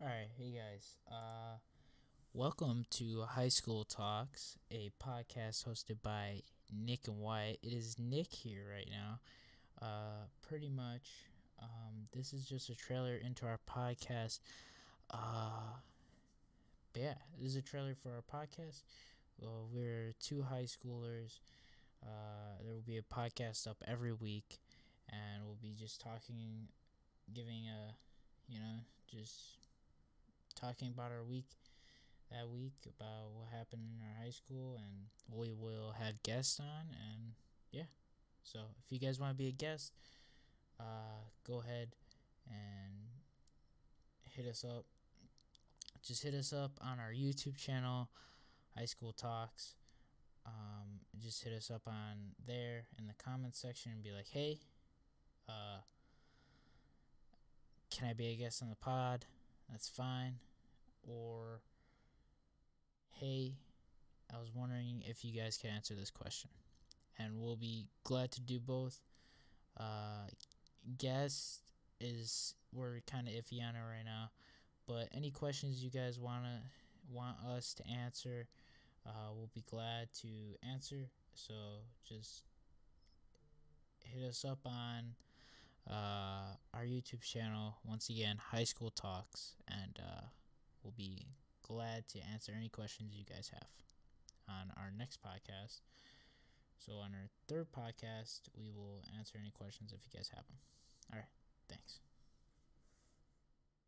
All right, hey guys. Uh, welcome to High School Talks, a podcast hosted by Nick and Wyatt. It is Nick here right now. Uh, pretty much, um, this is just a trailer into our podcast. Uh, yeah, this is a trailer for our podcast. Well, we're two high schoolers. Uh, there will be a podcast up every week, and we'll be just talking, giving a, you know, just talking about our week that week about what happened in our high school and we will have guests on and yeah. So if you guys want to be a guest uh, go ahead and hit us up. Just hit us up on our youtube channel high school talks. Um, just hit us up on there in the comments section and be like hey uh, can i be a guest on the pod? That's fine or hey, I was wondering if you guys can answer this question. And we'll be glad to do both. Uh, guest is we're kind of iffy on it right now, but any questions you guys wanna want us to answer, uh, we'll be glad to answer. So just hit us up on uh, our YouTube channel. Once again, High School Talks, and uh, we'll be glad to answer any questions you guys have on our next podcast. So, on our third podcast, we will answer any questions if you guys have them. All right.